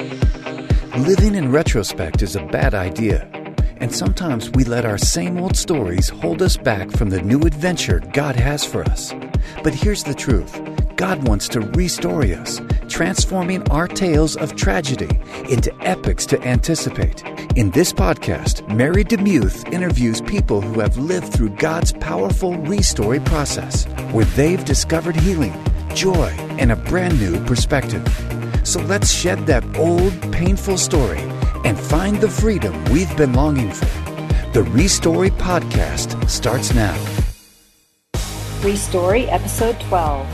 Living in retrospect is a bad idea, and sometimes we let our same old stories hold us back from the new adventure God has for us. But here's the truth God wants to restore us, transforming our tales of tragedy into epics to anticipate. In this podcast, Mary DeMuth interviews people who have lived through God's powerful restory process, where they've discovered healing, joy, and a brand new perspective. So let's shed that old, painful story and find the freedom we've been longing for. The Restory Podcast starts now. Restory, Episode 12.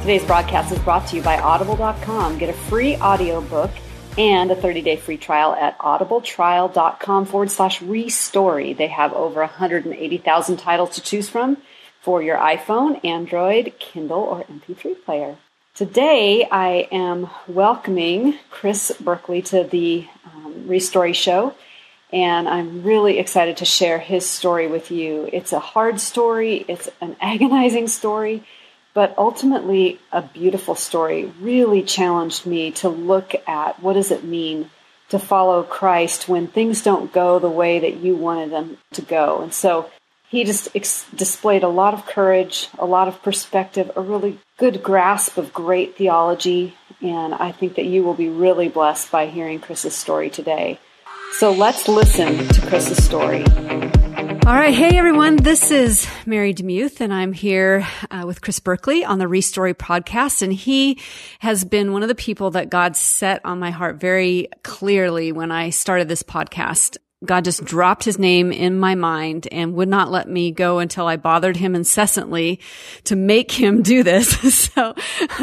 Today's broadcast is brought to you by Audible.com. Get a free audiobook and a 30-day free trial at audibletrial.com forward slash restory. They have over 180,000 titles to choose from for your iPhone, Android, Kindle, or MP3 player. Today, I am welcoming Chris Burkley to the um, Restory Show, and I'm really excited to share his story with you. It's a hard story, it's an agonizing story, but ultimately a beautiful story. Really challenged me to look at what does it mean to follow Christ when things don't go the way that you wanted them to go. And so he just ex- displayed a lot of courage, a lot of perspective, a really good grasp of great theology, and I think that you will be really blessed by hearing Chris's story today. So let's listen to Chris's story. All right. Hey, everyone. This is Mary DeMuth, and I'm here uh, with Chris Burkley on the Restory podcast. And he has been one of the people that God set on my heart very clearly when I started this podcast. God just dropped his name in my mind and would not let me go until I bothered him incessantly to make him do this. so,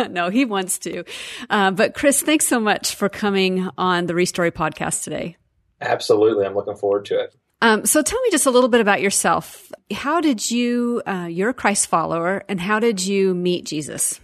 no, he wants to. Uh, but Chris, thanks so much for coming on the Restory podcast today. Absolutely. I'm looking forward to it. Um, so tell me just a little bit about yourself. How did you, uh, you're a Christ follower, and how did you meet Jesus?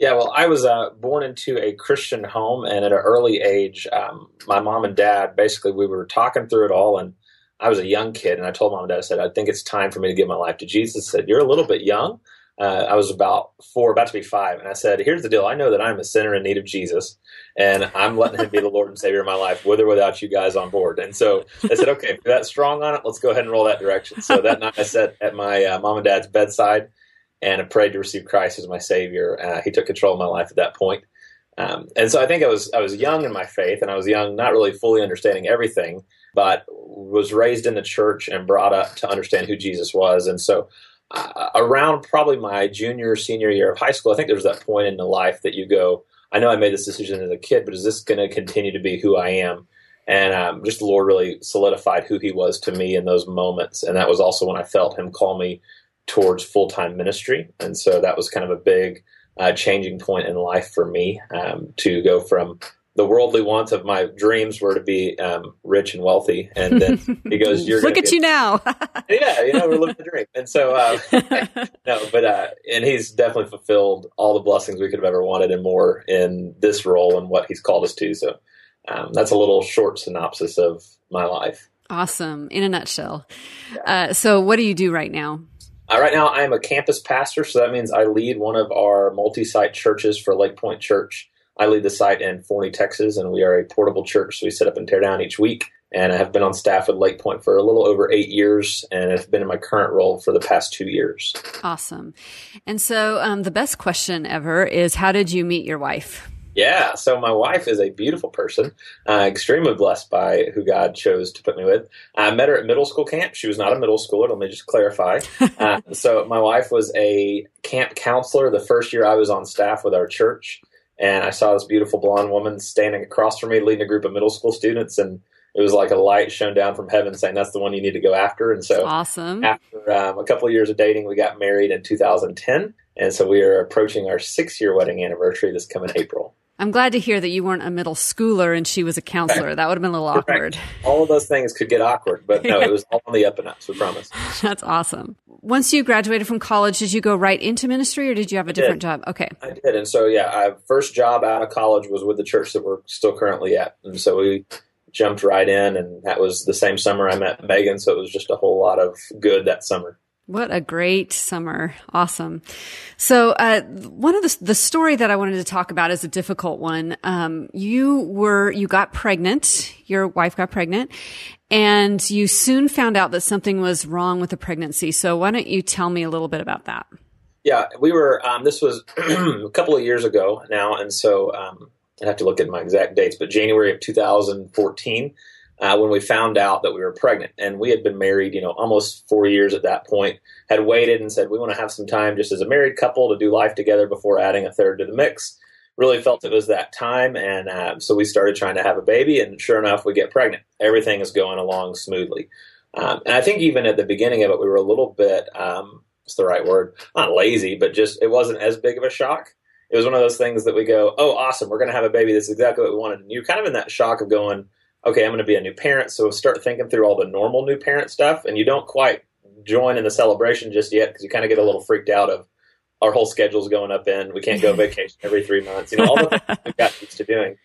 Yeah, well, I was uh, born into a Christian home, and at an early age, um, my mom and dad basically we were talking through it all, and I was a young kid, and I told mom and dad, I said, I think it's time for me to give my life to Jesus. I said, You're a little bit young. Uh, I was about four, about to be five, and I said, Here's the deal. I know that I'm a sinner in need of Jesus, and I'm letting Him be the Lord and Savior of my life, with or without you guys on board. And so I said, Okay, if that's strong on it, let's go ahead and roll that direction. So that night, I sat at my uh, mom and dad's bedside and I prayed to receive Christ as my Savior. Uh, he took control of my life at that point. Um, and so I think I was I was young in my faith, and I was young, not really fully understanding everything, but was raised in the church and brought up to understand who Jesus was. And so, uh, around probably my junior senior year of high school, I think there's that point in the life that you go, I know I made this decision as a kid, but is this going to continue to be who I am? And um, just the Lord really solidified who He was to me in those moments, and that was also when I felt Him call me towards full time ministry. And so that was kind of a big uh, changing point in life for me um, to go from the worldly wants of my dreams were to be um, rich and wealthy, and then he goes, "You're look at get, you now." yeah, you know, we're living the dream, and so uh, no, but uh, and he's definitely fulfilled all the blessings we could have ever wanted and more in this role and what he's called us to. So um, that's a little short synopsis of my life. Awesome, in a nutshell. Yeah. Uh, so, what do you do right now? Uh, right now, I am a campus pastor, so that means I lead one of our multi site churches for Lakepointe Church. I lead the site in Forney, Texas, and we are a portable church, so we set up and tear down each week. And I have been on staff at Lakepointe for a little over eight years, and have been in my current role for the past two years. Awesome. And so, um, the best question ever is how did you meet your wife? Yeah, so my wife is a beautiful person, uh, extremely blessed by who God chose to put me with. I met her at middle school camp. She was not a middle schooler, let me just clarify. Uh, so my wife was a camp counselor the first year I was on staff with our church. And I saw this beautiful blonde woman standing across from me, leading a group of middle school students. And it was like a light shone down from heaven saying that's the one you need to go after. And so awesome. After um, a couple of years of dating, we got married in 2010. And so we are approaching our six year wedding anniversary this coming April. I'm glad to hear that you weren't a middle schooler and she was a counselor. That would have been a little awkward. All of those things could get awkward, but no, it was all on the up and up, so promise. That's awesome. Once you graduated from college, did you go right into ministry or did you have a different job? Okay. I did. And so, yeah, my first job out of college was with the church that we're still currently at. And so we jumped right in, and that was the same summer I met Meagan. So it was just a whole lot of good that summer. What a great summer. Awesome. So, uh, one of the, the story that I wanted to talk about is a difficult one. Um, you were, you got pregnant. Your wife got pregnant and you soon found out that something was wrong with the pregnancy. So why don't you tell me a little bit about that? Yeah, we were, um, this was a couple of years ago now. And so, um, I have to look at my exact dates, but January of 2014, uh, when we found out that we were pregnant. And we had been married, you know, almost four years at that point, had waited and said, we want to have some time just as a married couple to do life together before adding a third to the mix. Really felt it was that time. And uh, so we started trying to have a baby. And sure enough, we get pregnant. Everything is going along smoothly. Um, and I think even at the beginning of it, we were a little bit, um, what's the right word? Not lazy, but just it wasn't as big of a shock. It was one of those things that we go, oh, awesome, we're going to have a baby. That's exactly what we wanted. And you're kind of in that shock of going, okay, I'm going to be a new parent. So start thinking through all the normal new parent stuff, and you don't quite join in the celebration just yet because you kind of get a little freaked out of our whole schedule's going up in. We can't go vacation every three months. You know, all the things we got used to doing.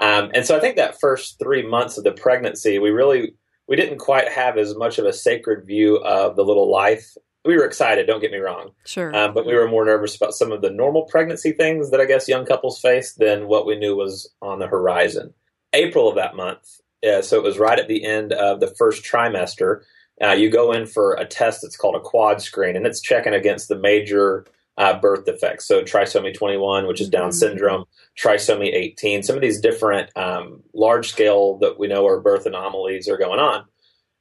Um, and so I think that first three months of the pregnancy, we really we didn't quite have as much of a sacred view of the little life. We were excited, don't get me wrong. Sure. Um, but we were more nervous about some of the normal pregnancy things that I guess young couples face than what we knew was on the horizon. April of that month, uh, so it was right at the end of the first trimester. Uh, you go in for a test that's called a quad screen, and it's checking against the major uh, birth defects. So trisomy 21, which is Down mm-hmm. syndrome, trisomy 18, some of these different um, large scale that we know are birth anomalies are going on.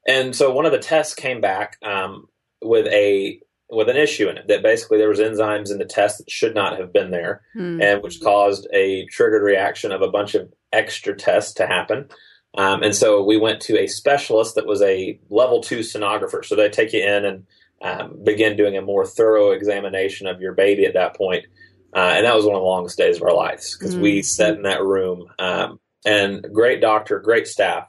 And so one of the tests came back um, with a with an issue in it that basically there was enzymes in the test that should not have been there, mm-hmm. and which caused a triggered reaction of a bunch of extra tests to happen. Um, and so we went to a specialist that was a level two sonographer. So they take you in and um, begin doing a more thorough examination of your baby at that point. Uh, and that was one of the longest days of our lives because mm-hmm. we sat in that room um, and great doctor, great staff.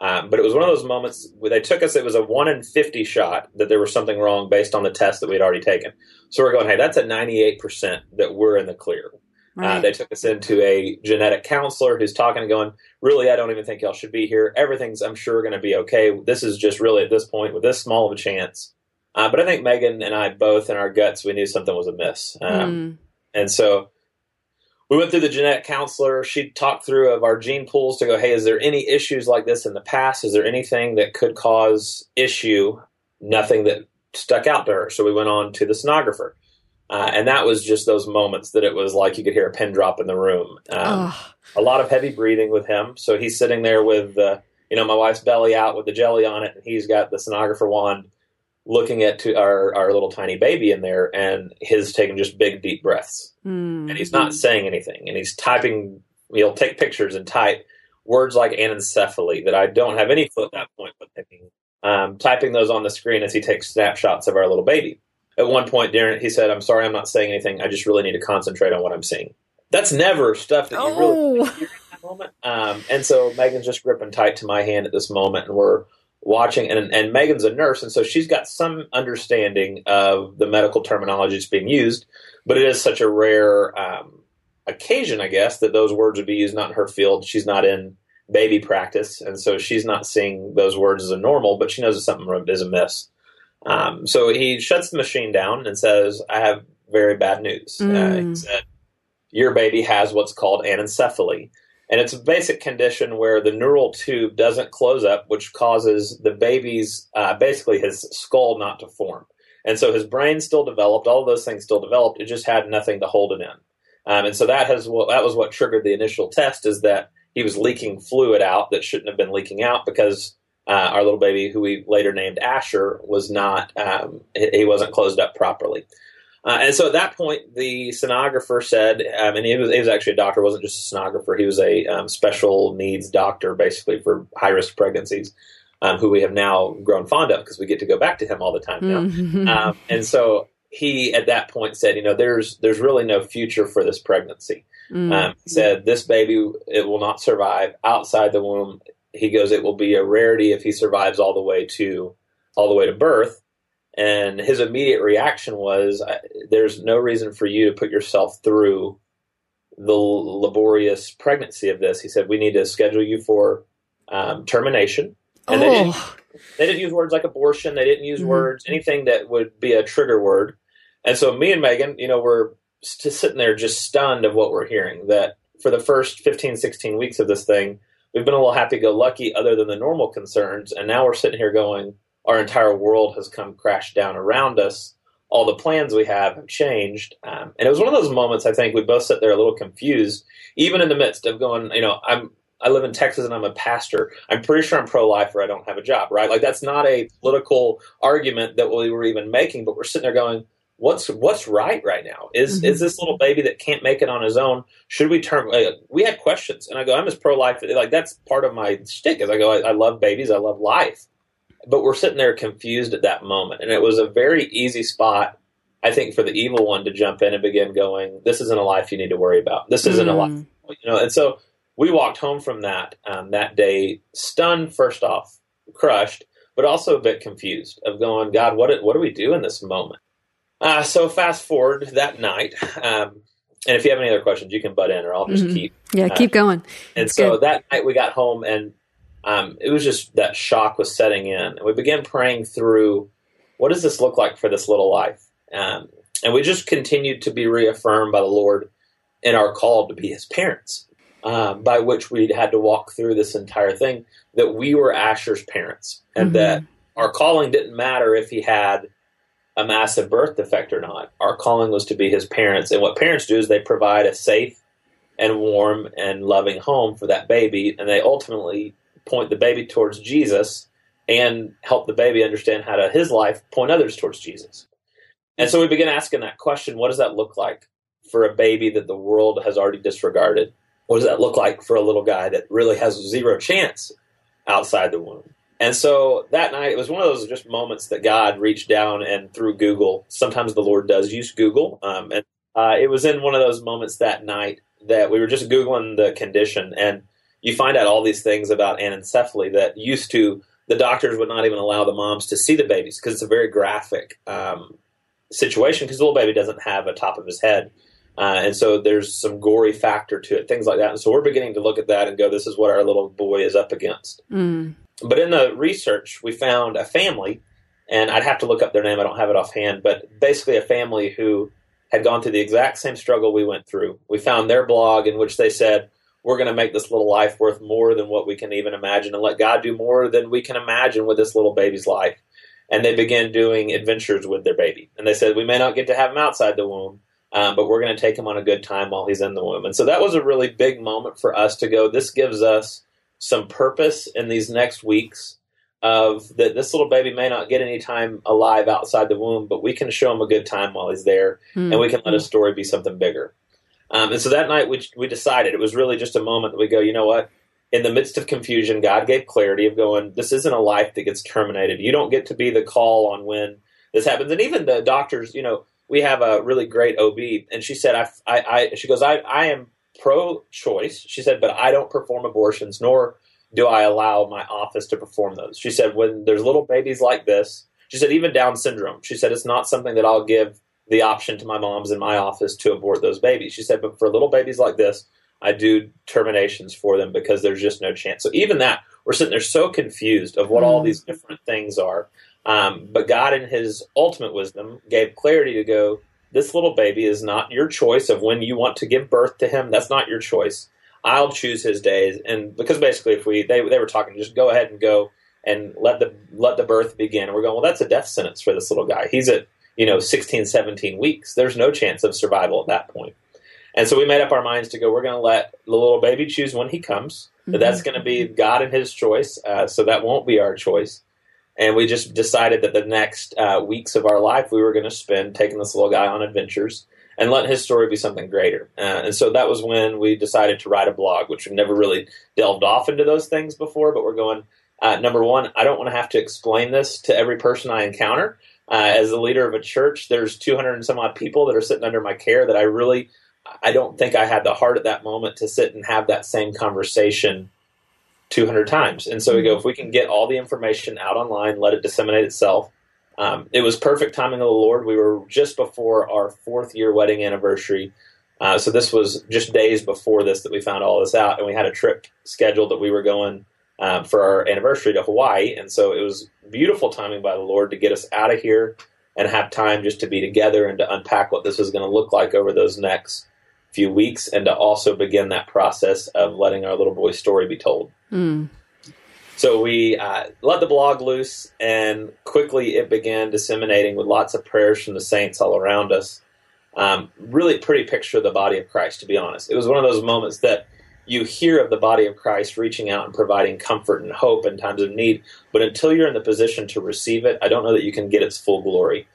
Um, but it was one of those moments where they took us, it was a 1 in 50 shot that there was something wrong based on the test that we'd already taken. So we're going, hey, that's a 98% that we're in the clear. Uh, right. Uh, they took us into a genetic counselor who's talking and going, really, I don't even think y'all should be here. Everything's, I'm sure, going to be okay. This is just really at this point with this small of a chance. Uh, but I think Meagan and I both in our guts, we knew something was amiss. Um, mm. And so we went through the genetic counselor. She talked through of our gene pools to go, hey, is there any issues like this in the past? Is there anything that could cause issue? Nothing that stuck out to her. So we went on to the sonographer. Uh, and that was just those moments that it was like you could hear a pin drop in the room. Um, a lot of heavy breathing with him. So he's sitting there with, uh, you know, my wife's belly out with the jelly on it, and he's got the sonographer wand looking at to our, our little tiny baby in there, and his taking just big, deep breaths. Mm-hmm. And he's not saying anything, and he's typing, he'll take pictures and type words like anencephaly that I don't have any clue at that point, but typing, um, typing those on the screen as he takes snapshots of our little baby at one point, Darren, he said, I'm sorry, I'm not saying anything. I just really need to concentrate on what I'm seeing. That's never stuff that you oh. really hear in that moment. Um, and so Meagan's just gripping tight to my hand at this moment, and we're watching. And, and Meagan's a nurse, and so she's got some understanding of the medical terminology that's being used, but it is such a rare um, occasion, I guess, that those words would be used not in her field. She's not in baby practice, and so she's not seeing those words as a normal, but she knows that something is amiss. Um, so he shuts the machine down and says, I have very bad news. Mm. Uh, he mm. said, Your baby has what's called anencephaly. And it's a basic condition where the neural tube doesn't close up, which causes the baby's, uh, basically his skull not to form. And so his brain still developed, all those things still developed. It just had nothing to hold it in. Um, and so that has well, that was what triggered the initial test is that he was leaking fluid out that shouldn't have been leaking out because uh, our little baby, who we later named Asher, was not um, he wasn't closed up properly. Uh, and so at that point, the sonographer said, um, and he was, he was actually a doctor, wasn't just a sonographer. He was a um, special needs doctor, basically for high risk pregnancies, um, who we have now grown fond of because we get to go back to him all the time now. Mm-hmm. Um, and so he, at that point, said, you know, there's there's really no future for this pregnancy. Mm-hmm. he said, this baby it will not survive outside the womb he goes, it will be a rarity if he survives all the way to all the way to birth. And his immediate reaction was, "There's no reason for you to put yourself through the laborious pregnancy of this." He said, "We need to schedule you for um, termination." And oh. then They didn't use words like abortion. They didn't use mm-hmm. words anything that would be a trigger word. And so me and Meagan, you know, we're just sitting there just stunned of what we're hearing. That for the first 15, 16 weeks of this thing, we've been a little happy-go-lucky, other than the normal concerns, and now we're sitting here going, our entire world has come crashed down around us. All the plans we have have changed, um, and it was one of those moments. I think we both sit there a little confused, even in the midst of going. You know, I'm I live in Texas and I'm a pastor. I'm pretty sure I'm pro life or I don't have a job, right? Like that's not a political argument that we were even making, but we're sitting there going, what's what's right right now? Is mm-hmm. is this little baby that can't make it on his own? Should we turn? we had questions, and I go, I'm as pro life. Like that's part of my stick. As I go, I, I love babies. I love life, but we're sitting there confused at that moment, and it was a very easy spot. I think for the evil one to jump in and begin going, this isn't a life you need to worry about. This isn't mm. a life, you know. And so we walked home from that um, that day, stunned first off, crushed, but also a bit confused of going, God, what what do we do in this moment? Uh, so fast forward that night, um, and if you have any other questions, you can butt in, or I'll just mm-hmm. keep. Yeah, uh, keep going. And so good. that night we got home, and um, it was just that shock was setting in, and we began praying through what does this look like for this little life, um, and we just continued to be reaffirmed by the Lord in our call to be His parents um, by which we had to walk through this entire thing, that we were Asher's parents, and mm-hmm. that our calling didn't matter if he had a massive birth defect or not. Our calling was to be his parents, and what parents do is they provide a safe and warm and loving home for that baby, and they ultimately point the baby towards Jesus and help the baby understand how to his life point others towards Jesus. And so we begin asking that question: What does that look like for a baby that the world has already disregarded? what does that look like for a little guy that really has zero chance outside the womb? And so that night, it was one of those just moments that God reached down and through Google. Sometimes the Lord does use Google, um, and uh, it was in one of those moments that night that we were just googling the condition, and you find out all these things about anencephaly that used to the doctors would not even allow the moms to see the babies because it's a very graphic um, situation because the little baby doesn't have a top of his head uh, and so there's some gory factor to it, things like that. And so we're beginning to look at that and go, this is what our little boy is up against. Mm. But in the research, we found a family, and I'd have to look up their name, I don't have it offhand, but basically a family who had gone through the exact same struggle we went through. We found their blog in which they said, we're going to make this little life worth more than what we can even imagine and let God do more than we can imagine with this little baby's life. And they began doing adventures with their baby. And they said, we may not get to have him outside the womb, um, but we're going to take him on a good time while he's in the womb. And so that was a really big moment for us to go. This gives us some purpose in these next weeks of that this little baby may not get any time alive outside the womb, but we can show him a good time while he's there, mm-hmm. and we can let his story be something bigger. Um, and so that night we we decided it was really just a moment that we go, you know what? In the midst of confusion, God gave clarity of going, this isn't a life that gets terminated. You don't get to be the call on when this happens. And even the doctors, you know, we have a really great OB, and she said, I, I, I she goes, I, I am pro-choice. She said, but I don't perform abortions, nor do I allow my office to perform those. She said, when there's little babies like this, she said, even Down syndrome. She said, it's not something that I'll give the option to my moms in my office to abort those babies. She said, but for little babies like this, I do terminations for them because there's just no chance. So even that, we're sitting there so confused of what all these different things are. Um, but God, in His ultimate wisdom, gave clarity to go. This little baby is not your choice of when you want to give birth to him. That's not your choice. I'll choose his days, and because basically, if we they they were talking, just go ahead and go and let the let the birth begin. And we're going, well, that's a death sentence for this little guy. He's at you know 16, 17 weeks. There's no chance of survival at that point. And so we made up our minds to go. We're going to let the little baby choose when he comes. Mm-hmm. That's going to be God and His choice. Uh, so that won't be our choice and we just decided that the next uh, weeks of our life we were going to spend taking this little guy on adventures and let his story be something greater. Uh, and so that was when we decided to write a blog, which we've never really delved off into those things before. But we're going, uh, number one, I don't want to have to explain this to every person I encounter. Uh, as the leader of a church, there's 200 and some odd people that are sitting under my care that I really, I don't think I had the heart at that moment to sit and have that same conversation 200 times. And so we go, mm-hmm. if we can get all the information out online, let it disseminate itself. Um, it was perfect timing of the Lord. We were just before our fourth year wedding anniversary. Uh, so this was just days before this that we found all this out. And we had a trip scheduled that we were going um, for our anniversary to Hawaii. And so it was beautiful timing by the Lord to get us out of here and have time just to be together and to unpack what this was going to look like over those next few weeks and to also begin that process of letting our little boy's story be told. Mm. So we uh, let the blog loose, and quickly it began disseminating with lots of prayers from the saints all around us. Um, really pretty picture of the body of Christ, to be honest. It was one of those moments that you hear of the body of Christ reaching out and providing comfort and hope in times of need, but until you're in the position to receive it, I don't know that you can get its full glory.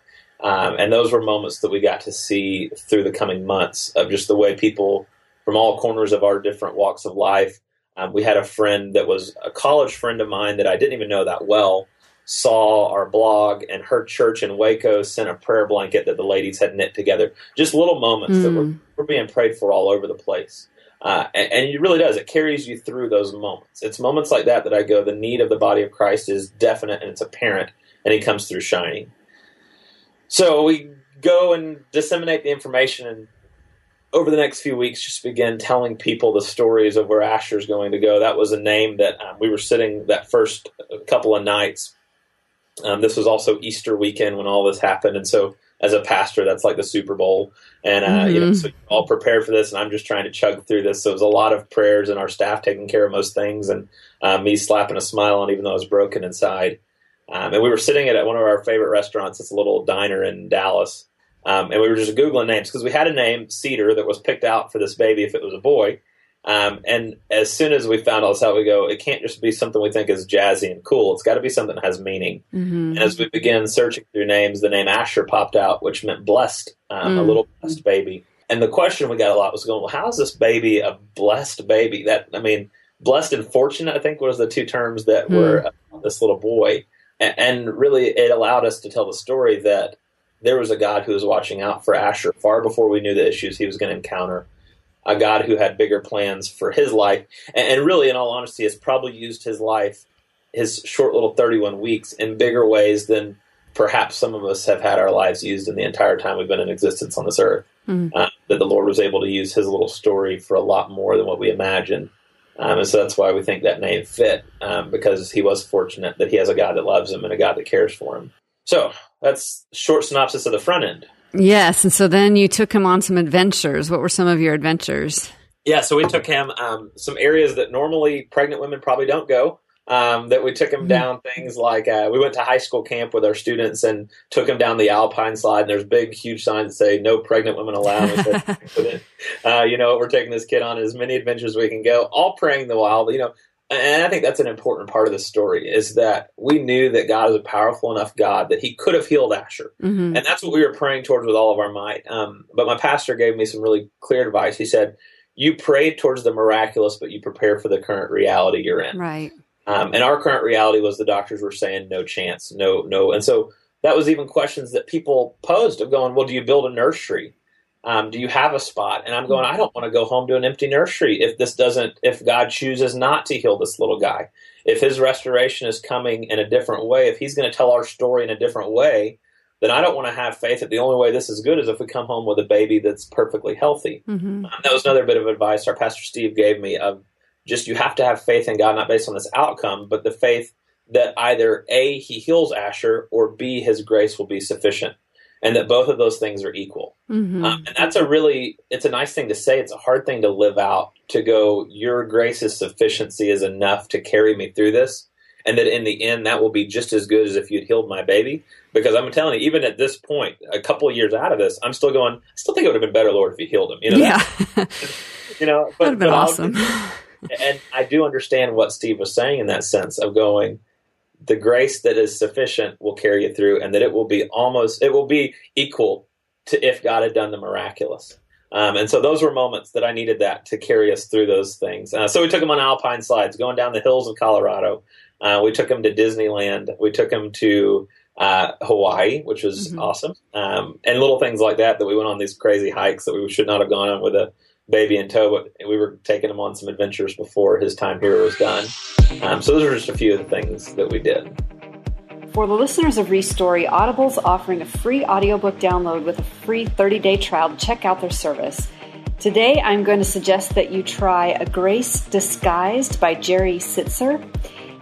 Um, and those were moments that we got to see through the coming months of just the way people from all corners of our different walks of life. Um, we had a friend that was a college friend of mine that I didn't even know that well saw our blog and her church in Waco sent a prayer blanket that the ladies had knit together. Just little moments mm. that were, hmm. were being prayed for all over the place. Uh, and, and, it really does. It carries you through those moments. It's moments like that that I go, the need of the body of Christ is definite and it's apparent, and he comes through shining. So we go and disseminate the information, and over the next few weeks, just begin telling people the stories of where Asher's going to go. That was a name that um, we were sitting that first couple of nights. Um, this was also Easter weekend when all this happened, and so as a pastor, that's like the Super Bowl, and uh, mm-hmm. you know, mm-hmm. so all prepared for this, and I'm just trying to chug through this. So it was a lot of prayers and our staff taking care of most things, and uh, me slapping a smile on even though I was broken inside. Um, and we were sitting at one of our favorite restaurants. It's a little diner in Dallas. Um, and we were just Googling names because we had a name, Cedar, that was picked out for this baby if it was a boy. Um, and as soon as we found all this out, we go, it can't just be something we think is jazzy and cool. It's got to be something that has meaning. Mm-hmm. And as we began searching through names, the name Asher popped out, which meant blessed, um, mm. a little blessed baby. And the question we got a lot was going, well, how is this baby a blessed baby? That, I mean, blessed and fortunate, I think, was the two terms that mm. were uh, this little boy and really it allowed us to tell the story that there was a God who was watching out for Asher far before we knew the issues he was going to encounter. A God who had bigger plans for his life, and, really, in all honesty, has probably used his life, his short little 31 weeks, in bigger ways than perhaps some of us have had our lives used in the entire time we've been in existence on this earth. Mm. Uh, that the Lord was able to use his little story for a lot more than what we imagine. Um, and so that's why we think that name fit um, because he was fortunate that he has a God that loves him and a God that cares for him. So that's short synopsis of the front end. Yes, and so then you took him on some adventures. What were some of your adventures? Yeah, so we took him um, some areas that normally pregnant women probably don't go um, that we took him mm-hmm. down things like uh, we went to high school camp with our students and took him down the alpine slide and there's big huge signs that say no pregnant women allowed uh, you know we're taking this kid on as many adventures as we can go all praying the while you know and i think that's an important part of the story is that we knew that god is a powerful enough god that he could have healed asher mm-hmm. and that's what we were praying towards with all of our might um, but my pastor gave me some really clear advice he said you pray towards the miraculous but you prepare for the current reality you're in right um, and our current reality was the doctors were saying no chance, no, no. And so that was even questions that people posed of going, well, do you build a nursery? Um, do you have a spot? And I'm going, I don't want to go home to an empty nursery if this doesn't, if God chooses not to heal this little guy, if his restoration is coming in a different way, if he's going to tell our story in a different way, then I don't want to have faith that the only way this is good is if we come home with a baby that's perfectly healthy. Mm-hmm. Um, that was another bit of advice our pastor Steve gave me of just you have to have faith in God, not based on this outcome, but the faith that either A, he heals Asher, or B, his grace will be sufficient. And that both of those things are equal. Mm-hmm. Um, and that's a really, it's a nice thing to say. It's a hard thing to live out to go, your grace's sufficiency is enough to carry me through this. And that in the end, that will be just as good as if you'd healed my baby. Because I'm telling you, even at this point, a couple of years out of this, I'm still going, I still think it would have been better, Lord, if you healed him. You know, yeah. you know, but, That'd have been awesome and I do understand what Steve was saying in that sense of going, the grace that is sufficient will carry you through, and that it will be almost, it will be equal to if God had done the miraculous. Um, and so those were moments that I needed that to carry us through those things. Uh, so we took him on alpine slides, going down the hills of Colorado. Uh, we took him to Disneyland. We took him to uh, Hawaii, which was mm-hmm. awesome, um, and little things like that. That we went on these crazy hikes that we should not have gone on with a baby in tow, but we were taking him on some adventures before his time here was done. Um, so those are just a few of the things that we did. For the listeners of Restory, Audible's offering a free audiobook download with a free 30-day trial to check out their service. Today, I'm going to suggest that you try A Grace Disguised by Jerry Sittser.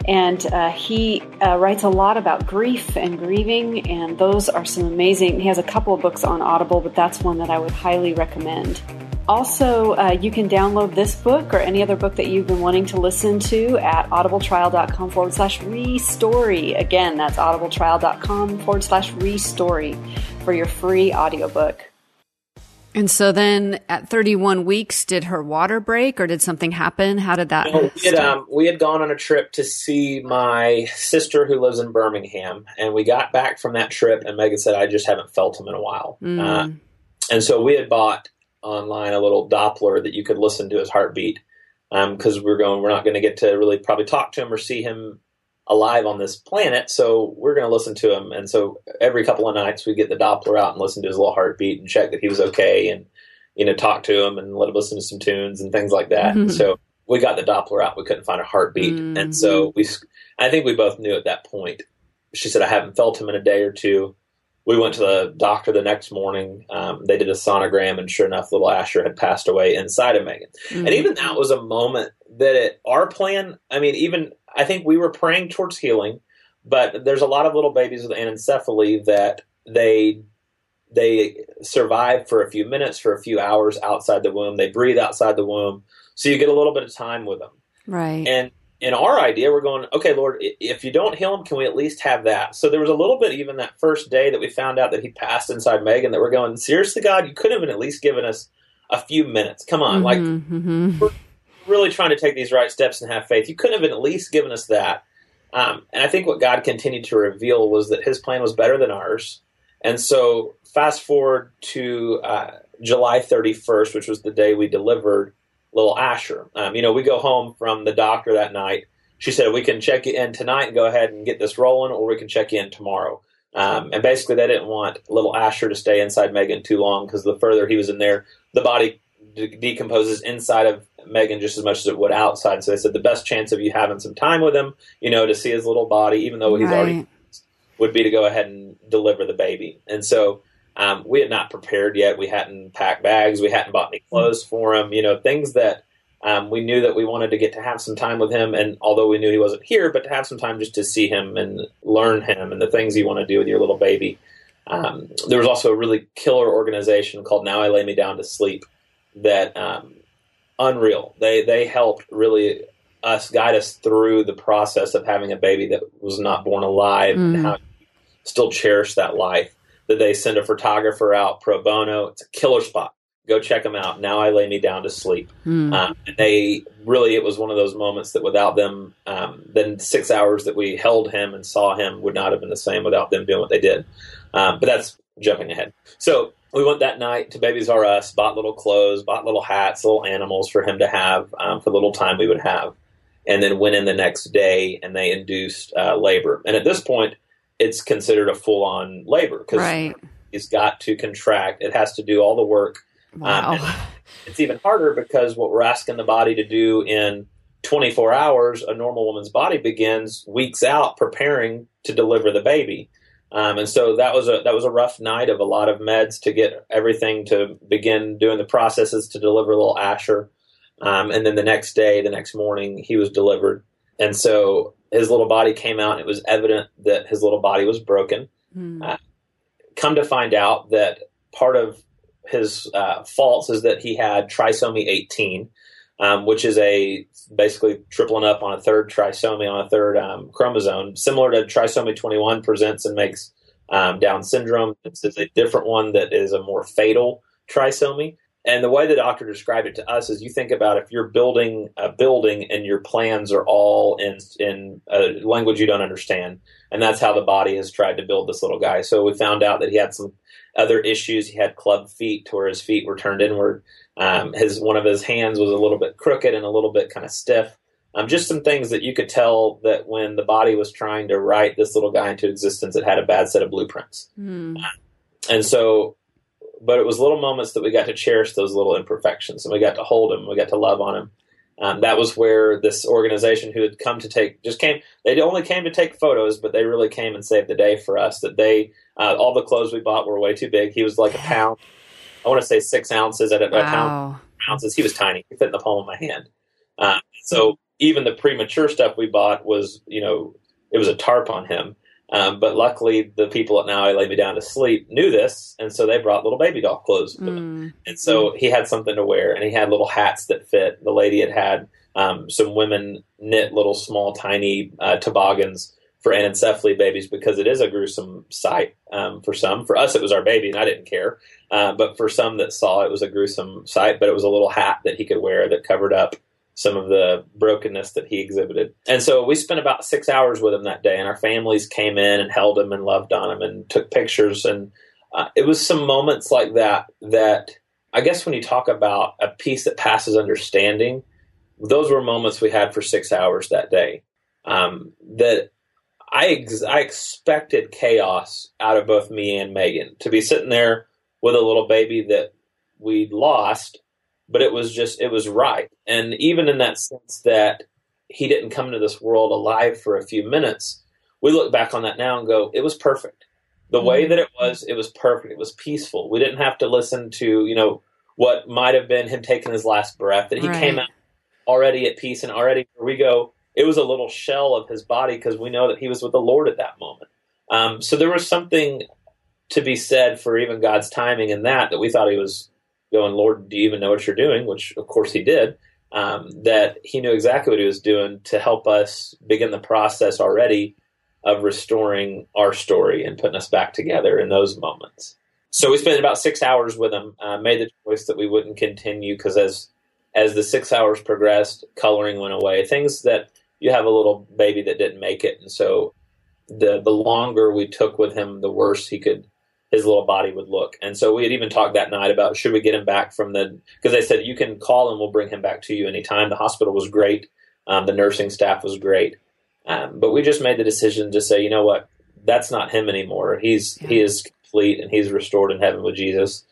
And uh, he uh, writes a lot about grief and grieving, and those are some amazing. He has a couple of books on Audible, but that's one that I would highly recommend. Also, uh, you can download this book or any other book that you've been wanting to listen to at audibletrial.com forward slash restory. Again, that's audibletrial.com forward slash restory for your free audiobook. And so then at 31 weeks, did her water break or did something happen? How did that no, we, had, um, we had gone on a trip to see my sister who lives in Birmingham. And we got back from that trip, and Meagan said, I just haven't felt him in a while. Mm. Uh, and so we had bought online a little Doppler that you could listen to his heartbeat because um, we're going, we're not going to get to really probably talk to him or see him alive on this planet, so we're going to listen to him. And so every couple of nights, we get the Doppler out and listen to his little heartbeat and check that he was okay, and you know, talk to him and let him listen to some tunes and things like that. Mm-hmm. So we got the Doppler out. We couldn't find a heartbeat, mm-hmm. and so we. I think we both knew at that point. She said, "I haven't felt him in a day or two. We went to the doctor the next morning. Um, they did a sonogram, and sure enough, little Asher had passed away inside of Meagan. Mm-hmm. And even that was a moment that it, our plan. I mean, even I think we were praying towards healing, but there's a lot of little babies with anencephaly that they they survive for a few minutes, for a few hours outside the womb. They breathe outside the womb, so you get a little bit of time with them. Right. And in our idea, we're going, okay, Lord, if you don't heal him, can we at least have that? So there was a little bit, even that first day that we found out that he passed inside Meagan, that we're going, seriously, God, you could have at least given us a few minutes. Come on, mm-hmm, like mm-hmm. we're really trying to take these right steps and have faith. You couldn't have at least given us that. Um, and I think what God continued to reveal was that His plan was better than ours. And so, fast forward to uh, July 31st, which was the day we delivered little Asher. Um, you know, we go home from the doctor that night. She said, We can check you in tonight and go ahead and get this rolling, or we can check you in tomorrow. Um, and basically, they didn't want little Asher to stay inside Meagan too long because the further he was in there, the body de- decomposes inside of Meagan just as much as it would outside. So they said the best chance of you having some time with him, you know, to see his little body, even though he's right. already, would be to go ahead and deliver the baby. And so um, we had not prepared yet. We hadn't packed bags. We hadn't bought any clothes for him. You know, things that um, we knew that we wanted to get to have some time with him. And although we knew he wasn't here, but to have some time just to see him and learn him and the things you want to do with your little baby. Um, there was also a really killer organization called Now I Lay Me Down to Sleep that um, unreal. They they helped really us guide us through the process of having a baby that was not born alive mm. and how still cherish that life. That they send a photographer out pro bono. It's a killer spot. Go check them out. Now I lay me down to sleep. Mm. Um, and they really, it was one of those moments that without them, um, then six hours that we held him and saw him would not have been the same without them doing what they did. Um, but that's jumping ahead. So we went that night to Babies R Us, bought little clothes, bought little hats, little animals for him to have um, for the little time we would have, and then went in the next day and they induced uh, labor. And at this point, it's considered a full on labor because right. he's got to contract. It has to do all the work. Um, wow. Um, it's even harder because what we're asking the body to do in 24 hours, a normal woman's body begins weeks out preparing to deliver the baby. Um, and so that was a that was a rough night of a lot of meds to get everything to begin doing the processes to deliver little Asher. Um, and then the next day, the next morning, he was delivered. And so his little body came out, and it was evident that his little body was broken. Mm. Uh, come to find out that part of his uh, faults is that he had trisomy 18, um, which is a basically tripling up on a third trisomy on a third um, chromosome, similar to trisomy 21 presents and makes um, Down syndrome. It's, it's, a different one that is a more fatal trisomy. And the way the doctor described it to us is you think about if you're building a building and your plans are all in in a language you don't understand, and that's how the body has tried to build this little guy. So we found out that he had some other issues. He had club feet, to where his feet were turned inward. Um, his one of his hands was a little bit crooked and a little bit kind of stiff. Um, just some things that you could tell that when the body was trying to write this little guy into existence, it had a bad set of blueprints. Mm. And so, but it was little moments that we got to cherish those little imperfections, and we got to hold him, we got to love on him. Um, that was where this organization who had come to take just came. They only came to take photos, but they really came and saved the day for us. That they uh, all the clothes we bought were way too big. He was like a pound I want to say six ounces at a, wow. pound. ounces. He was tiny. He fit in the palm of my hand. Uh, so even the premature stuff we bought was, you know, it was a tarp on him. Um, but luckily, the people at Now I Lay Me Down to Sleep knew this, and so they brought little baby doll clothes with him. And so he had something to wear, and he had little hats that fit. The lady had had um, some women knit little small, tiny uh, toboggans for anencephaly babies because it is a gruesome sight um, for some. For us, it was our baby, and I didn't care. Uh, but for some that saw it, was a gruesome sight. But it was a little hat that he could wear that covered up some of the brokenness that he exhibited. And so we spent about six hours with him that day, and our families came in and held him and loved on him and took pictures. And uh, it was some moments like that that I guess when you talk about a peace that passes understanding, those were moments we had for six hours that day. Um, that I ex- I expected chaos out of both me and Meagan to be sitting there with a little baby that we'd lost but it was just it was right and even in that sense that he didn't come into this world alive for a few minutes we look back on that now and go it was perfect. The way that it was it was perfect. It was peaceful. We didn't have to listen to you know what might have been him taking his last breath that he Right. came out already at peace and already we go. It was a little shell of his body because we know that he was with the lord at that moment. Um, so there was something to be said for even god's timing in that that we thought he was going, Lord, do you even know what you're doing? Which, of course, he did. Um, that he knew exactly what he was doing to help us begin the process already of restoring our story and putting us back together in those moments. So we spent about six hours with him. Uh, made the choice that we wouldn't continue because as as the six hours progressed, coloring went away. Things that you have a little baby that didn't make it, and so the the longer we took with him, the worse he could his little body would look. And so we had even talked that night about should we get him back from the because they said you can call and we'll bring him back to you anytime. The hospital was great, um, the nursing staff was great, um, but we just made the decision to say, you know what, that's not him anymore. He's he is complete and he's restored in heaven with Jesus.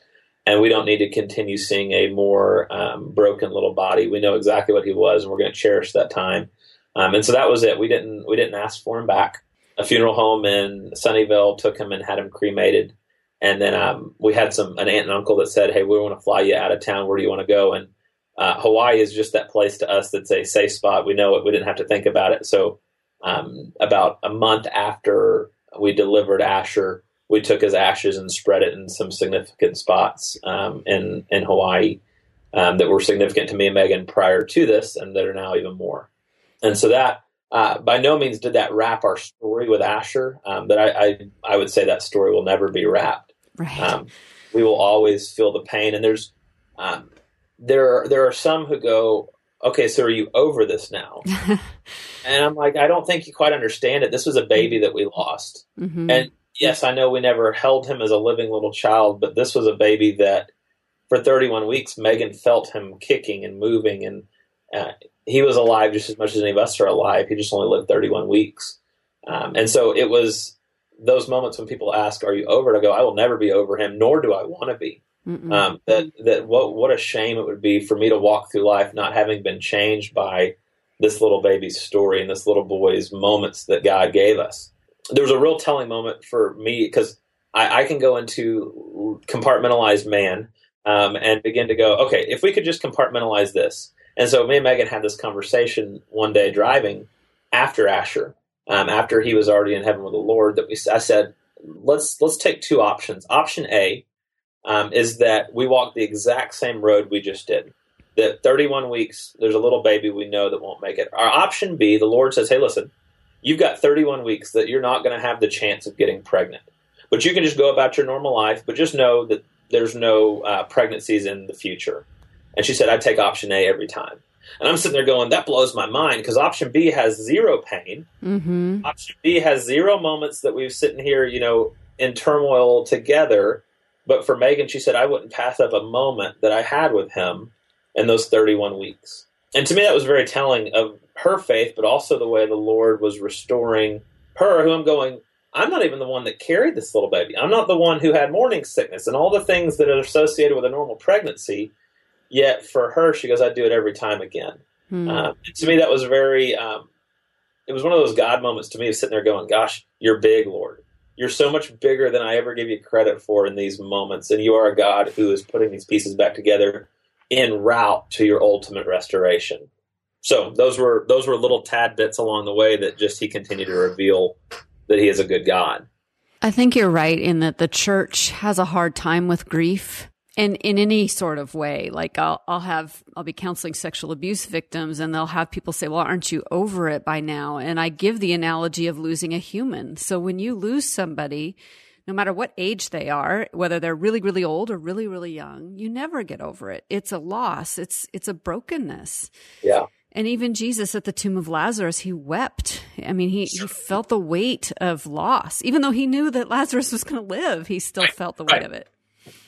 And we don't need to continue seeing a more um, broken little body. We know exactly what he was, and we're going to cherish that time. Um, and so that was it. We didn't we didn't ask for him back. A funeral home in Sunnyvale took him and had him cremated. And then um, we had some an aunt and uncle that said, "Hey, we want to fly you out of town. Where do you want to go?" And uh, Hawaii is just that place to us that's a safe spot. We know it. We didn't have to think about it. So um, about a month after we delivered Asher, we took his ashes and spread it in some significant spots um, in in Hawaii um, that were significant to me and Meagan prior to this, and that are now even more. And so that uh, by no means did that wrap our story with Asher, um, but I, I I would say that story will never be wrapped. Right. Um, we will always feel the pain, and there's um, there are, there are some who go, okay, so are you over this now? and I'm like, I don't think you quite understand it. This was a baby that we lost, Mhm. and yes, I know we never held him as a living little child, but this was a baby that for 31 weeks, Meagan felt him kicking and moving, and uh, he was alive just as much as any of us are alive. He just only lived 31 weeks. Um, and so it was those moments when people ask, Are you over it? I go, I will never be over him, nor do I want to be. Um, that that what what a shame it would be for me to walk through life not having been changed by this little baby's story and this little boy's moments that God gave us. There was a real telling moment for me because I, I can go into compartmentalized man um, and begin to go, okay, if we could just compartmentalize this. And so me and Meagan had this conversation one day driving after Asher, um, after he was already in heaven with the Lord. That we I said, let's let's take two options. Option A um, is that we walk the exact same road we just did. That 31 weeks, there's a little baby we know that won't make it. Our option B, the Lord says, hey, listen, you've got 31 weeks that you're not going to have the chance of getting pregnant. But you can just go about your normal life, but just know that there's no uh, pregnancies in the future. And she said, I'd take option A every time. And I'm sitting there going, that blows my mind because option B has zero pain. Mhm. Option B has zero moments that we've sitting here, you know, in turmoil together. But for Meagan, she said, I wouldn't pass up a moment that I had with him in those 31 weeks. And to me, that was very telling of her faith, but also the way the Lord was restoring her, who I'm going, I'm not even the one that carried this little baby. I'm not the one who had morning sickness and all the things that are associated with a normal pregnancy. Yet for her, she goes, I'd do it every time again. Hmm. Um, to me, that was very. Um, it was one of those God moments to me of sitting there going, "Gosh, you're big, Lord. You're so much bigger than I ever give you credit for in these moments, and you are a God who is putting these pieces back together en route to your ultimate restoration. So those were those were little tad bits along the way that just he continued to reveal that he is a good God. I think you're right in that the church has a hard time with grief and in any sort of way. Like I'll, I'll have, I'll be counseling sexual abuse victims and they'll have people say, well, aren't you over it by now? And I give the analogy of losing a human. So when you lose somebody, no matter what age they are, whether they're really, really old or really, really young, you never get over it. It's a loss. It's, it's a brokenness. Yeah. And even Jesus at the tomb of Lazarus, he wept. I mean, he, he felt the weight of loss. Even though he knew that Lazarus was going to live, he still felt the weight right. of it.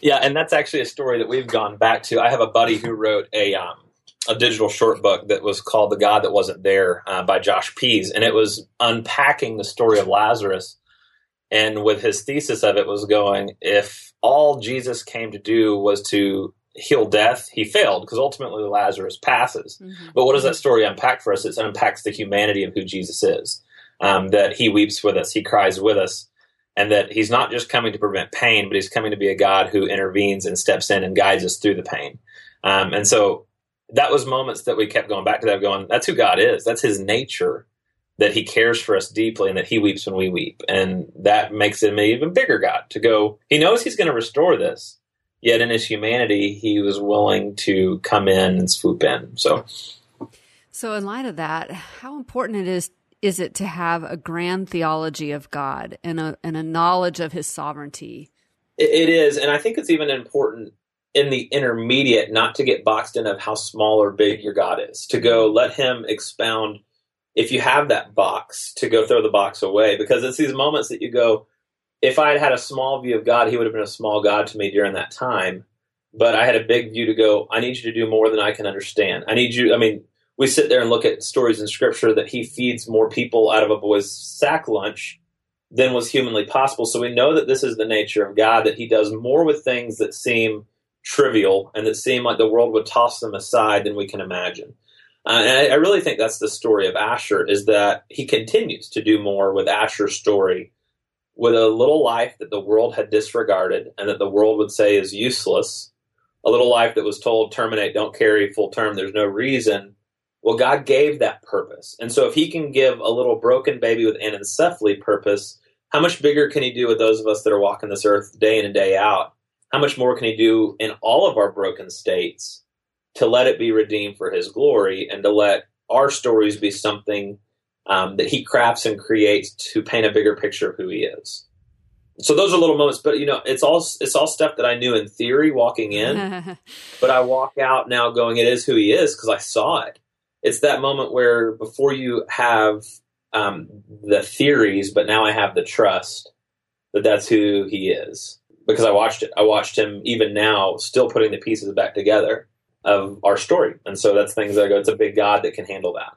Yeah, and that's actually a story that we've gone back to. I have a buddy who wrote a um, a digital short book that was called "The God That Wasn't There" uh, by Josh Pease, and it was unpacking the story of Lazarus. And with his thesis of it was going, if all Jesus came to do was to heal death, he failed because ultimately Lazarus passes. Mm-hmm. But what does that story unpack for us? It unpacks the humanity of who Jesus is. Um, that he weeps with us, he cries with us, and that he's not just coming to prevent pain, but he's coming to be a God who intervenes and steps in and guides us through the pain. Um, and so that was moments that we kept going back to that, going, that's who God is. That's his nature, that he cares for us deeply and that he weeps when we weep. And that makes him an even bigger God to go, he knows he's going to restore this. Yet in his humanity, he was willing to come in and swoop in. So, so in light of that, how important it is is it to have a grand theology of God and a, and a knowledge of his sovereignty? It is. And I think it's even important in the intermediate not to get boxed in of how small or big your God is, to go let him expound. If you have that box, to go throw the box away, because it's these moments that you go, if I had had a small view of God, he would have been a small God to me during that time. But I had a big view to go, I need you to do more than I can understand. I need you, I mean, we sit there and look at stories in scripture that he feeds more people out of a boy's sack lunch than was humanly possible. So we know that this is the nature of God, that he does more with things that seem trivial and that seem like the world would toss them aside than we can imagine. Uh, and I, I, really think that's the story of Asher is that he continues to do more with Asher's story with a little life that the world had disregarded and that the world would say is useless, a little life that was told terminate, don't carry full term, there's no reason well, God gave that purpose. And so if he can give a little broken baby with anencephaly purpose, how much bigger can he do with those of us that are walking this earth day in and day out? How much more can he do in all of our broken states to let it be redeemed for his glory and to let our stories be something um, that he crafts and creates to paint a bigger picture of who he is? so those are little moments but you know it's all it's all stuff that i knew in theory walking in but i walk out now going it is who he is because i saw it it's that moment where before you have um, the theories, but now I have the trust that that's who he is because I watched it. I watched him even now still putting the pieces back together of our story. And so that's things that I go, it's a big God that can handle that.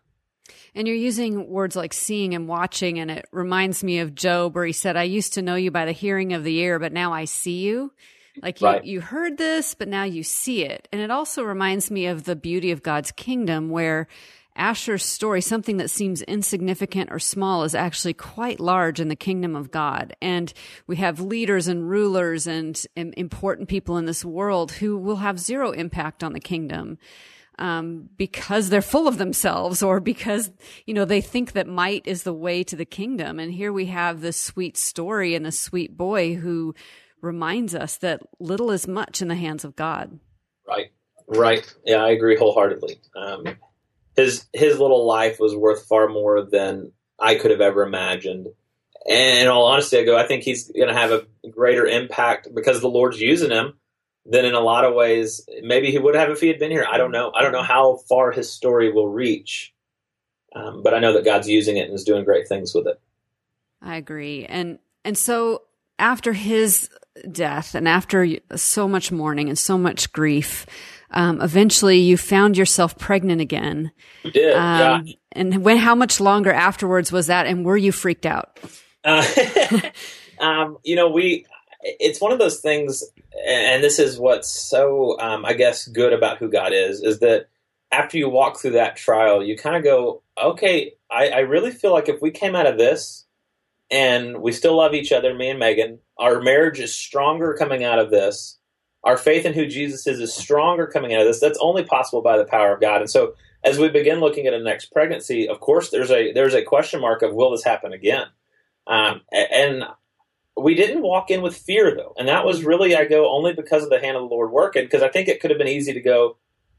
And you're using words like seeing and watching, and it reminds me of Job, where he said, I used to know you by the hearing of the ear, but now I see you. Like you, right. you heard this, but now you see it. And it also reminds me of the beauty of God's kingdom where Asher's story, something that seems insignificant or small, is actually quite large in the kingdom of God. And we have leaders and rulers and, and important people in this world who will have zero impact on the kingdom. Um, because they're full of themselves or because, you know, they think that might is the way to the kingdom. And here we have this sweet story and this sweet boy who reminds us that little is much in the hands of God. Right. Right. Yeah, I agree wholeheartedly. Um, his his little life was worth far more than I could have ever imagined. And in all honesty, I go, I think he's going to have a greater impact because the Lord's using him than in a lot of ways maybe he would have if he had been here. I don't know. I don't know how far his story will reach, um, but I know that God's using it and is doing great things with it. I agree, and and so after his death and after so much mourning and so much grief, um, eventually you found yourself pregnant again. You did, um, yeah. And when? How much longer afterwards was that? And were you freaked out? Uh, um, you know, we. It's one of those things, and this is what's so, um, I guess, good about who God is, is that after you walk through that trial, you kind of go, okay, I, I really feel like if we came out of this and we still love each other, me and Meagan, our marriage is stronger coming out of this our faith in who Jesus is is stronger coming out of this. That's only possible by the power of God. And so as we begin looking at a next pregnancy, of course, there's a there's a question mark of will this happen again? Um, and we didn't walk in with fear though, and that was really I go only because of the hand of the Lord working. Because I think it could have been easy to go,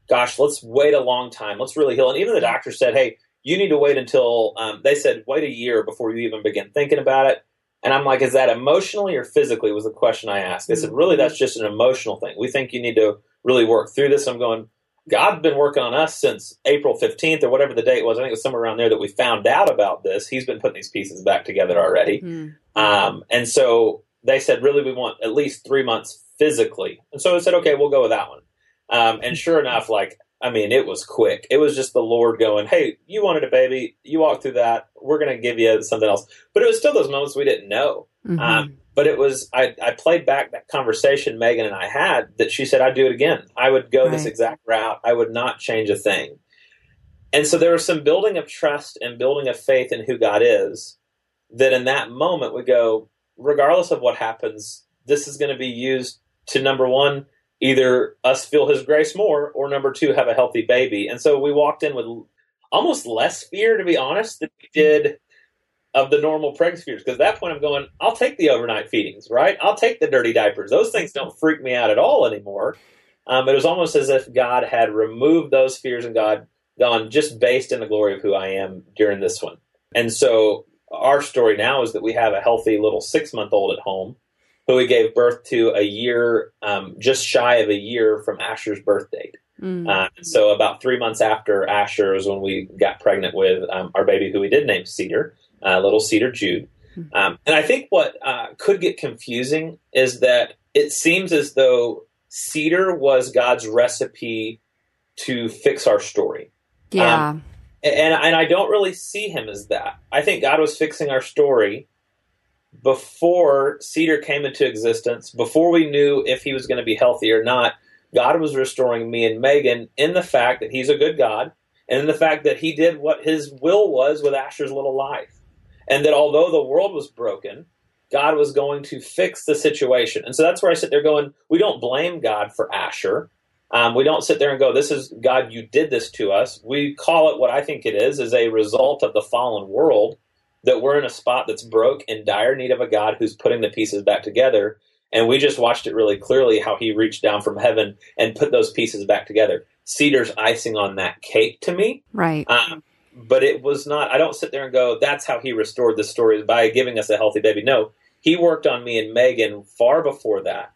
gosh, let's wait a long time, let's really heal. And even the doctor said, hey, you need to wait until um, they said wait a year before you even begin thinking about it. And I'm like, is that emotionally or physically? Was the question I asked. They said, really, that's just an emotional thing. We think you need to really work through this. I'm going, God's been working on us since April 15th or whatever the date was. I think it was somewhere around there that we found out about this. He's been putting these pieces back together already. Mm. Um, and so they said, really, we want at least three months physically. And so I said, okay, we'll go with that one. Um, and sure enough, like, I mean, it was quick. It was just the Lord going, hey, you wanted a baby. You walked through that. We're going to give you something else. But it was still those moments we didn't know. Mm-hmm. Um, but it was I, I played back that conversation Meagan and I had that she said I'd do it again. I would go right. this exact route. I would not change a thing. And so there was some building of trust and building of faith in who God is that in that moment we go, regardless of what happens, this is going to be used to number one, either us feel his grace more or number two, have a healthy baby. And so we walked in with almost less fear, to be honest, than we did of the normal pregnancy fears. Because at that point, I'm going, I'll take the overnight feedings, right? I'll take the dirty diapers. Those things don't freak me out at all anymore. Um, it was almost as if God had removed those fears and God gone just based in the glory of who I am during this one. And so our story now is that we have a healthy little six month old at home who we gave birth to a year, um, just shy of a year from Asher's birth date. Mm. Uh, so about three months after Asher was when we got pregnant with um, our baby, who we did name Cedar uh, little Cedar Jude. Hmm. Um, and I think what uh, could get confusing is that it seems as though Cedar was God's recipe to fix our story. Yeah. Um, and, and I don't really see him as that. I think God was fixing our story before Cedar came into existence, before we knew if he was going to be healthy or not. God was restoring me and Meagan in the fact that he's a good God and in the fact that he did what his will was with Asher's little life and that although the world was broken, God was going to fix the situation. And so that's where I sit there going, we don't blame God for Asher. Um, we don't sit there and go, this is God, you did this to us. We call it what I think it is, is a result of the fallen world that we're in a spot that's broke in dire need of a God who's putting the pieces back together. And we just watched it really clearly how he reached down from heaven and put those pieces back together. Cedar's icing on that cake to me. Right. Um, but it was not. I don't sit there and go, "That's how he restored the story by giving us a healthy baby." No, he worked on me and Meagan far before that,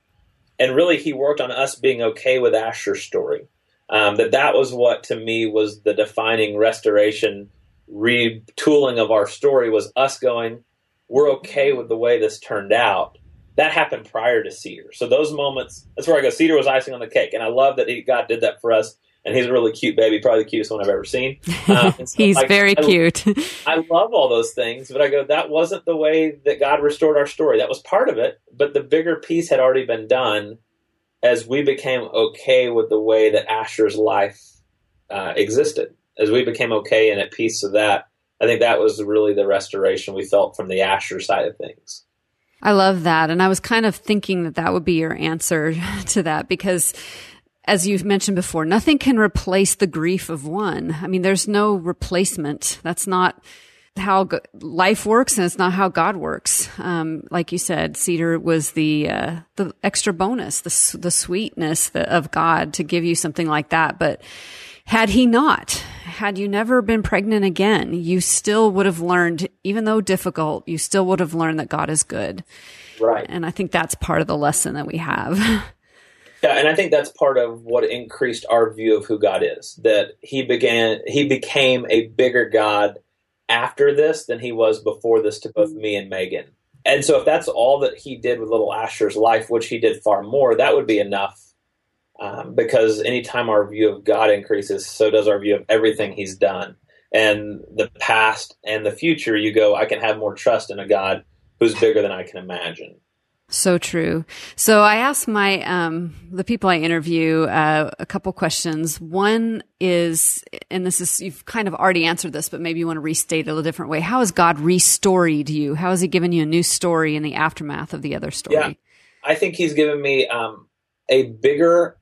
and really, he worked on us being okay with Asher's story. Um, that that was what to me was the defining restoration, retooling of our story was us going, "We're okay with the way this turned out." That happened prior to Cedar, so those moments. That's where I go. Cedar was icing on the cake, and I love that he, God did that for us and he's a really cute baby, probably the cutest one I've ever seen. Um, so, he's like, very I, cute. I love all those things, but I go, that wasn't the way that God restored our story. That was part of it, but the bigger piece had already been done as we became okay with the way that Asher's life uh, existed. As we became okay and at peace with that, I think that was really the restoration we felt from the Asher side of things. I love that. And I was kind of thinking that that would be your answer to that because as you've mentioned before, nothing can replace the grief of one. I mean, there's no replacement. That's not how life works, and it's not how God works. Um, like you said, Cedar was the uh, the extra bonus, the the sweetness of God to give you something like that. But had He not, had you never been pregnant again, you still would have learned, even though difficult, you still would have learned that God is good. Right. And I think that's part of the lesson that we have. Yeah, and I think that's part of what increased our view of who God is. That he began he became a bigger God after this than he was before this to both me and Meagan. And so if that's all that he did with little Asher's life, which he did far more, that would be enough. Um, because anytime our view of God increases, so does our view of everything he's done. And the past and the future, you go, I can have more trust in a God who's bigger than I can imagine. So true. So I asked my um, the people I interview uh, a couple questions. One is, and this is you've kind of already answered this, but maybe you want to restate it a different way. How has God restoried you? How has He given you a new story in the aftermath of the other story? Yeah, I think He's given me um, a bigger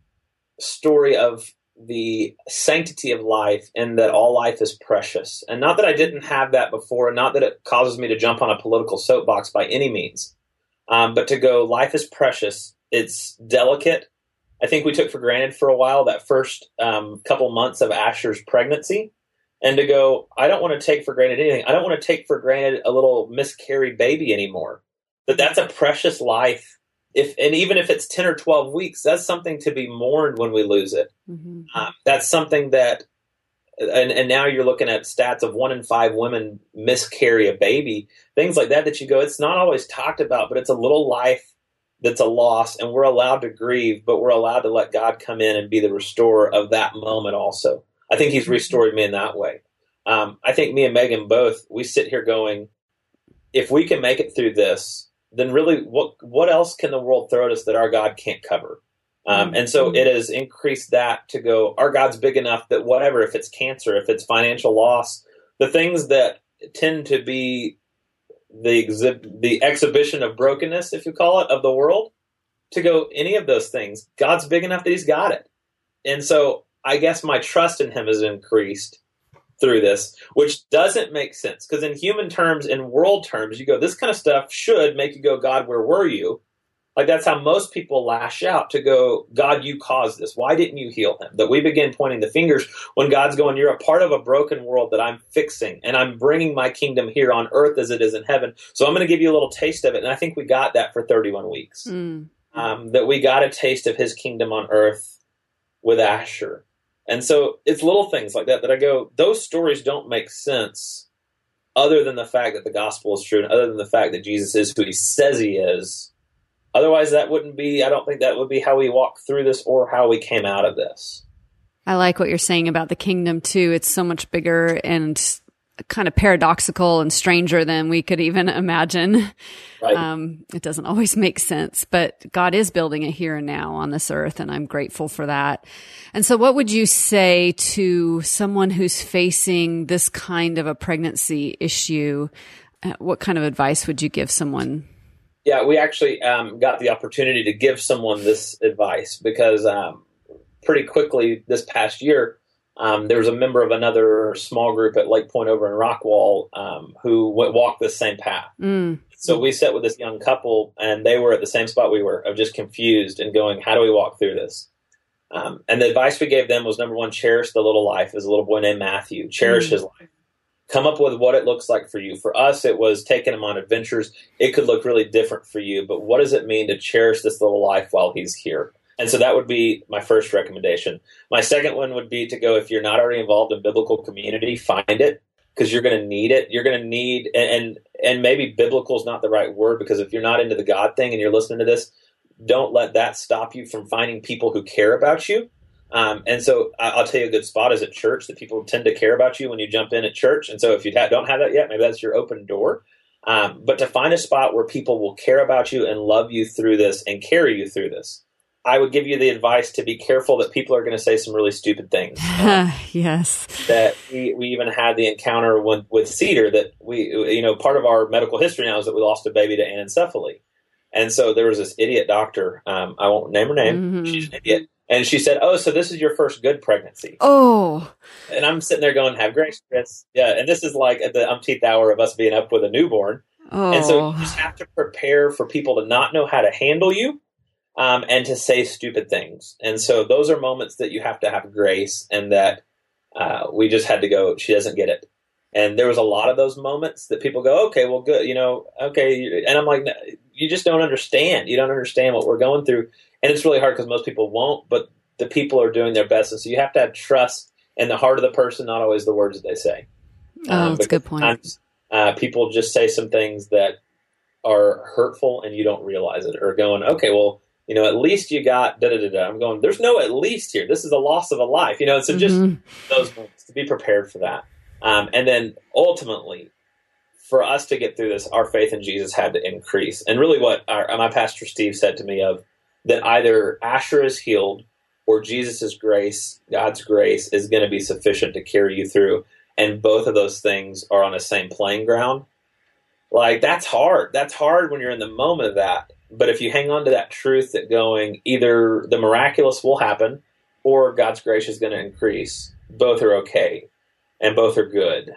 story of the sanctity of life and that all life is precious. And not that I didn't have that before, and not that it causes me to jump on a political soapbox by any means, um, but to go, life is precious, it's delicate. I think we took for granted for a while that first um, couple months of Asher's pregnancy. And to go, I don't want to take for granted anything. I don't want to take for granted a little miscarried baby anymore. That that's a precious life if and even if it's 10 or 12 weeks that's something to be mourned when we lose it mm-hmm. um, that's something that and, and now you're looking at stats of one in five women miscarry a baby things like that that you go it's not always talked about but it's a little life that's a loss and we're allowed to grieve but we're allowed to let god come in and be the restorer of that moment also i think he's mm-hmm. restored me in that way um, i think me and meagan both we sit here going if we can make it through this then really what what else can the world throw at us that our God can't cover? Um, and so it has increased that to go, our God's big enough that whatever, if it's cancer, if it's financial loss, the things that tend to be the the exhibition of brokenness, if you call it, of the world, to go any of those things, God's big enough that He's got it. And so I guess my trust in Him has increased through this, which doesn't make sense. Because in human terms, in world terms, you go, this kind of stuff should make you go, God, where were you? Like that's how most people lash out to go, God, you caused this. Why didn't you heal him? That we begin pointing the fingers when God's going, You're a part of a broken world that I'm fixing, and I'm bringing my kingdom here on earth as it is in heaven. So I'm going to give you a little taste of it. And I think we got that for 31 weeks. Mm. Um, that we got a taste of his kingdom on earth with Asher. And so it's little things like that that I go, those stories don't make sense other than the fact that the gospel is true and other than the fact that Jesus is who he says he is. Otherwise, that wouldn't be, I don't think that would be how we walk through this or how we came out of this. I like what you're saying about the kingdom too. It's so much bigger and kind of paradoxical and stranger than we could even imagine. Right. Um, it doesn't always make sense, but God is building it here and now on this earth, and I'm grateful for that. And so, what would you say to someone who's facing this kind of a pregnancy issue? Uh, what kind of advice would you give someone? Yeah, we actually um, got the opportunity to give someone this advice because um, pretty quickly this past year, um, there was a member of another small group at Lakepointe over in Rockwall um, who went, walked the same path. Mm. So we sat with this young couple, and they were at the same spot we were, of just confused and going, "How do we walk through this?" Um, and the advice we gave them was number one, cherish the little life. As a little boy named Matthew, cherish mm. his life. Come up with what it looks like for you. For us, it was taking him on adventures. It could look really different for you, but what does it mean to cherish this little life while he's here? And so that would be my first recommendation. My second one would be to go if you're not already involved in biblical community, find it because you're going to need it. You're going to need and and maybe biblical is not the right word because if you're not into the God thing and you're listening to this, don't let that stop you from finding people who care about you. Um, and so I'll tell you a good spot is at church that people tend to care about you when you jump in at church. And so if you don't have that yet, maybe that's your open door. Um, but to find a spot where people will care about you and love you through this and carry you through this. I would give you the advice to be careful that people are going to say some really stupid things. Um, yes. That we, we even had the encounter with, with Cedar that we, you know, part of our medical history now is that we lost a baby to anencephaly. And so there was this idiot doctor. Um, I won't name her name. Mm-hmm. She's an idiot. And she said, "Oh, so this is your first good pregnancy?" Oh, and I'm sitting there going, "Have grace, Chris." Yeah, and this is like at the umpteenth hour of us being up with a newborn, oh. and so you just have to prepare for people to not know how to handle you, um, and to say stupid things. And so those are moments that you have to have grace, and that uh, we just had to go. She doesn't get it, and there was a lot of those moments that people go, "Okay, well, good, you know, okay," and I'm like, "You just don't understand. You don't understand what we're going through." And it's really hard because most people won't, but the people are doing their best, and so you have to have trust in the heart of the person, not always the words that they say. Oh, um, that's a good point. Uh, people just say some things that are hurtful, and you don't realize it, or going, "Okay, well." You know, at least you got da da da da. I'm going, there's no at least here. This is a loss of a life, you know. So just mm-hmm. those moments to be prepared for that, um, and then ultimately, for us to get through this, our faith in Jesus had to increase. And really, what our, my pastor Steve said to me of that either Asher is healed or Jesus' grace, God's grace, is going to be sufficient to carry you through. And both of those things are on the same playing ground. Like that's hard. That's hard when you're in the moment of that But if you hang on to that truth that going either the miraculous will happen or God's grace is going to increase, both are okay and both are good.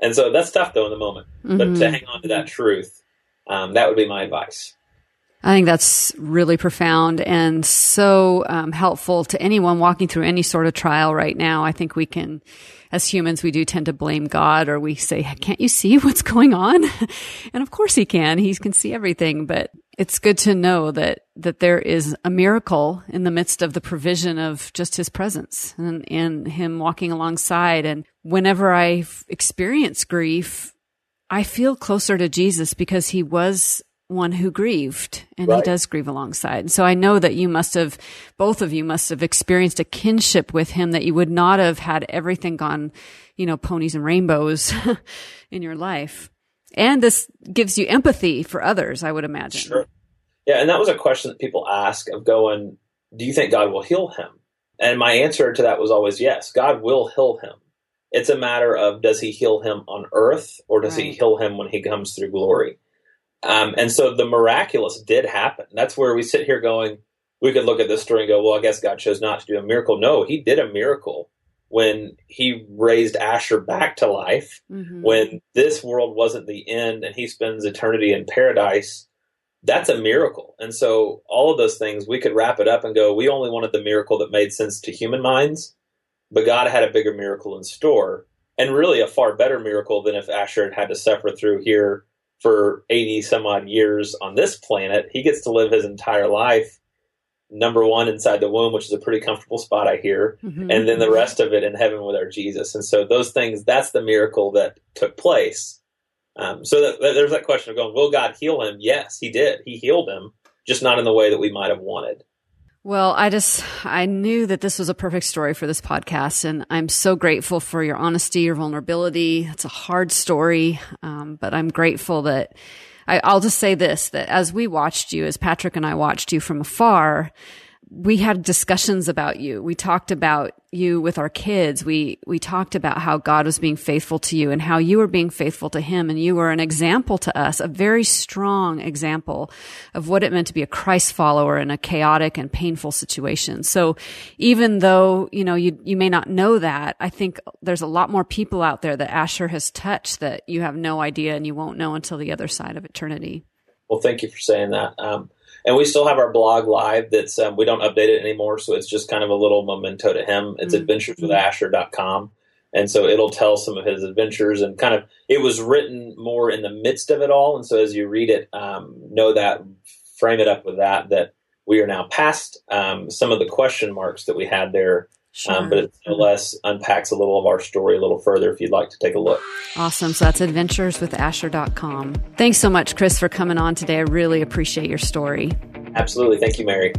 And so that's tough though in the moment. Mm-hmm. But to mm-hmm. hang on to that truth, um, that would be my advice. I think that's really profound and so um, helpful to anyone walking through any sort of trial right now. I think we can, as humans, we do tend to blame God or we say, can't you see what's going on? and of course he can. He can see everything, but it's good to know that, that there is a miracle in the midst of the provision of just his presence and, and him walking alongside. And whenever I experience grief, I feel closer to Jesus because he was one who grieved and right. he does grieve alongside. So I know that you must have, both of you must have experienced a kinship with him that you would not have had everything gone, you know, ponies and rainbows in your life. And this gives you empathy for others, I would imagine. Sure. Yeah. And that was a question that people ask of going, do you think God will heal him? And my answer to that was always yes, God will heal him. It's a matter of does he heal him on earth or does right. he heal him when he comes through glory? Um, and so the miraculous did happen. That's where we sit here going, we could look at this story and go, well, I guess God chose not to do a miracle. No, he did a miracle when he raised Asher back to life, mm-hmm. when this world wasn't the end and he spends eternity in paradise. That's a miracle. And so all of those things, we could wrap it up and go, we only wanted the miracle that made sense to human minds, but God had a bigger miracle in store and really a far better miracle than if Asher had had to suffer through here for 80 some odd years on this planet. He gets to live his entire life, number one, inside the womb, which is a pretty comfortable spot, I hear, mm-hmm. and then the rest of it in heaven with our Jesus. And so those things, that's the miracle that took place. Um, so that, that, there's that question of going, will God heal him? Yes, he did. He healed him, just not in the way that we might have wanted. Well, I just, I knew that this was a perfect story for this podcast, and I'm so grateful for your honesty, your vulnerability. It's a hard story, um, but I'm grateful that I, I'll just say this, that as we watched you, as Patrick and I watched you from afar, we had discussions about you. We talked about you with our kids. We, we talked about how God was being faithful to you and how you were being faithful to him. And you were an example to us, a very strong example of what it meant to be a Christ follower in a chaotic and painful situation. So even though, you know, you, you may not know that, I think there's a lot more people out there that Asher has touched that you have no idea and you won't know until the other side of eternity. Well, thank you for saying that. Um, and we still have our blog live that's um, we don't update it anymore so it's just kind of a little memento to him. It's mm-hmm. adventureswithasher.com and so it'll tell some of his adventures and kind of it was written more in the midst of it all. And so as you read it um, know that frame it up with that that we are now past um, some of the question marks that we had there sure. Um, but it nonetheless unpacks a little of our story a little further if you'd like to take a look. Awesome. So that's adventureswithasher.com. Thanks so much, Chris, for coming on today. I really appreciate your story. Absolutely. Thank you, Mary.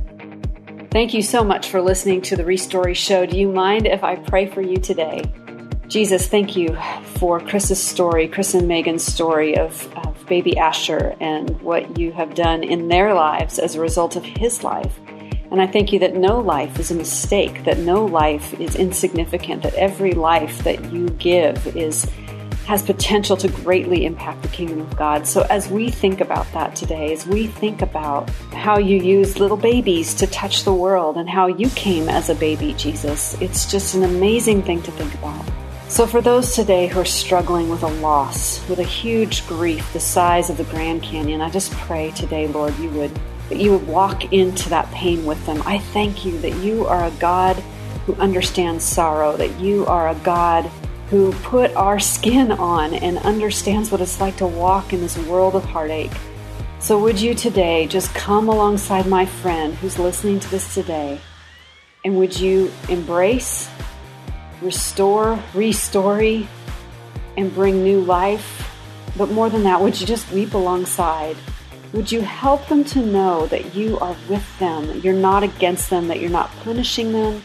Thank you so much for listening to the Restory Show. Do you mind if I pray for you today? Jesus, thank you for Chris's story, Chris and Meagan's story of, of baby Asher and what you have done in their lives as a result of his life. And I thank you that no life is a mistake, that no life is insignificant, that every life that you give is has potential to greatly impact the kingdom of God. So as we think about that today, as we think about how you use little babies to touch the world and how you came as a baby, Jesus, it's just an amazing thing to think about. So for those today who are struggling with a loss, with a huge grief the size of the Grand Canyon, I just pray today, Lord, you would that you would walk into that pain with them. I thank you that you are a God who understands sorrow, that you are a God who put our skin on and understands what it's like to walk in this world of heartache. So, would you today just come alongside my friend who's listening to this today, and would you embrace, restore, restory, and bring new life? But more than that, would you just weep alongside? Would you help them to know that you are with them, you're not against them, that you're not punishing them?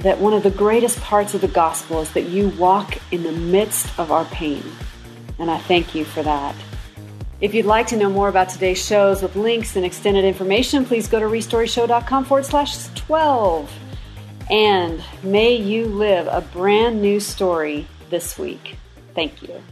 That one of the greatest parts of the gospel is that you walk in the midst of our pain. And I thank you for that. If you'd like to know more about today's shows with links and extended information, please go to restoryshow.com forward slash 12. And may you live a brand new story this week. Thank you.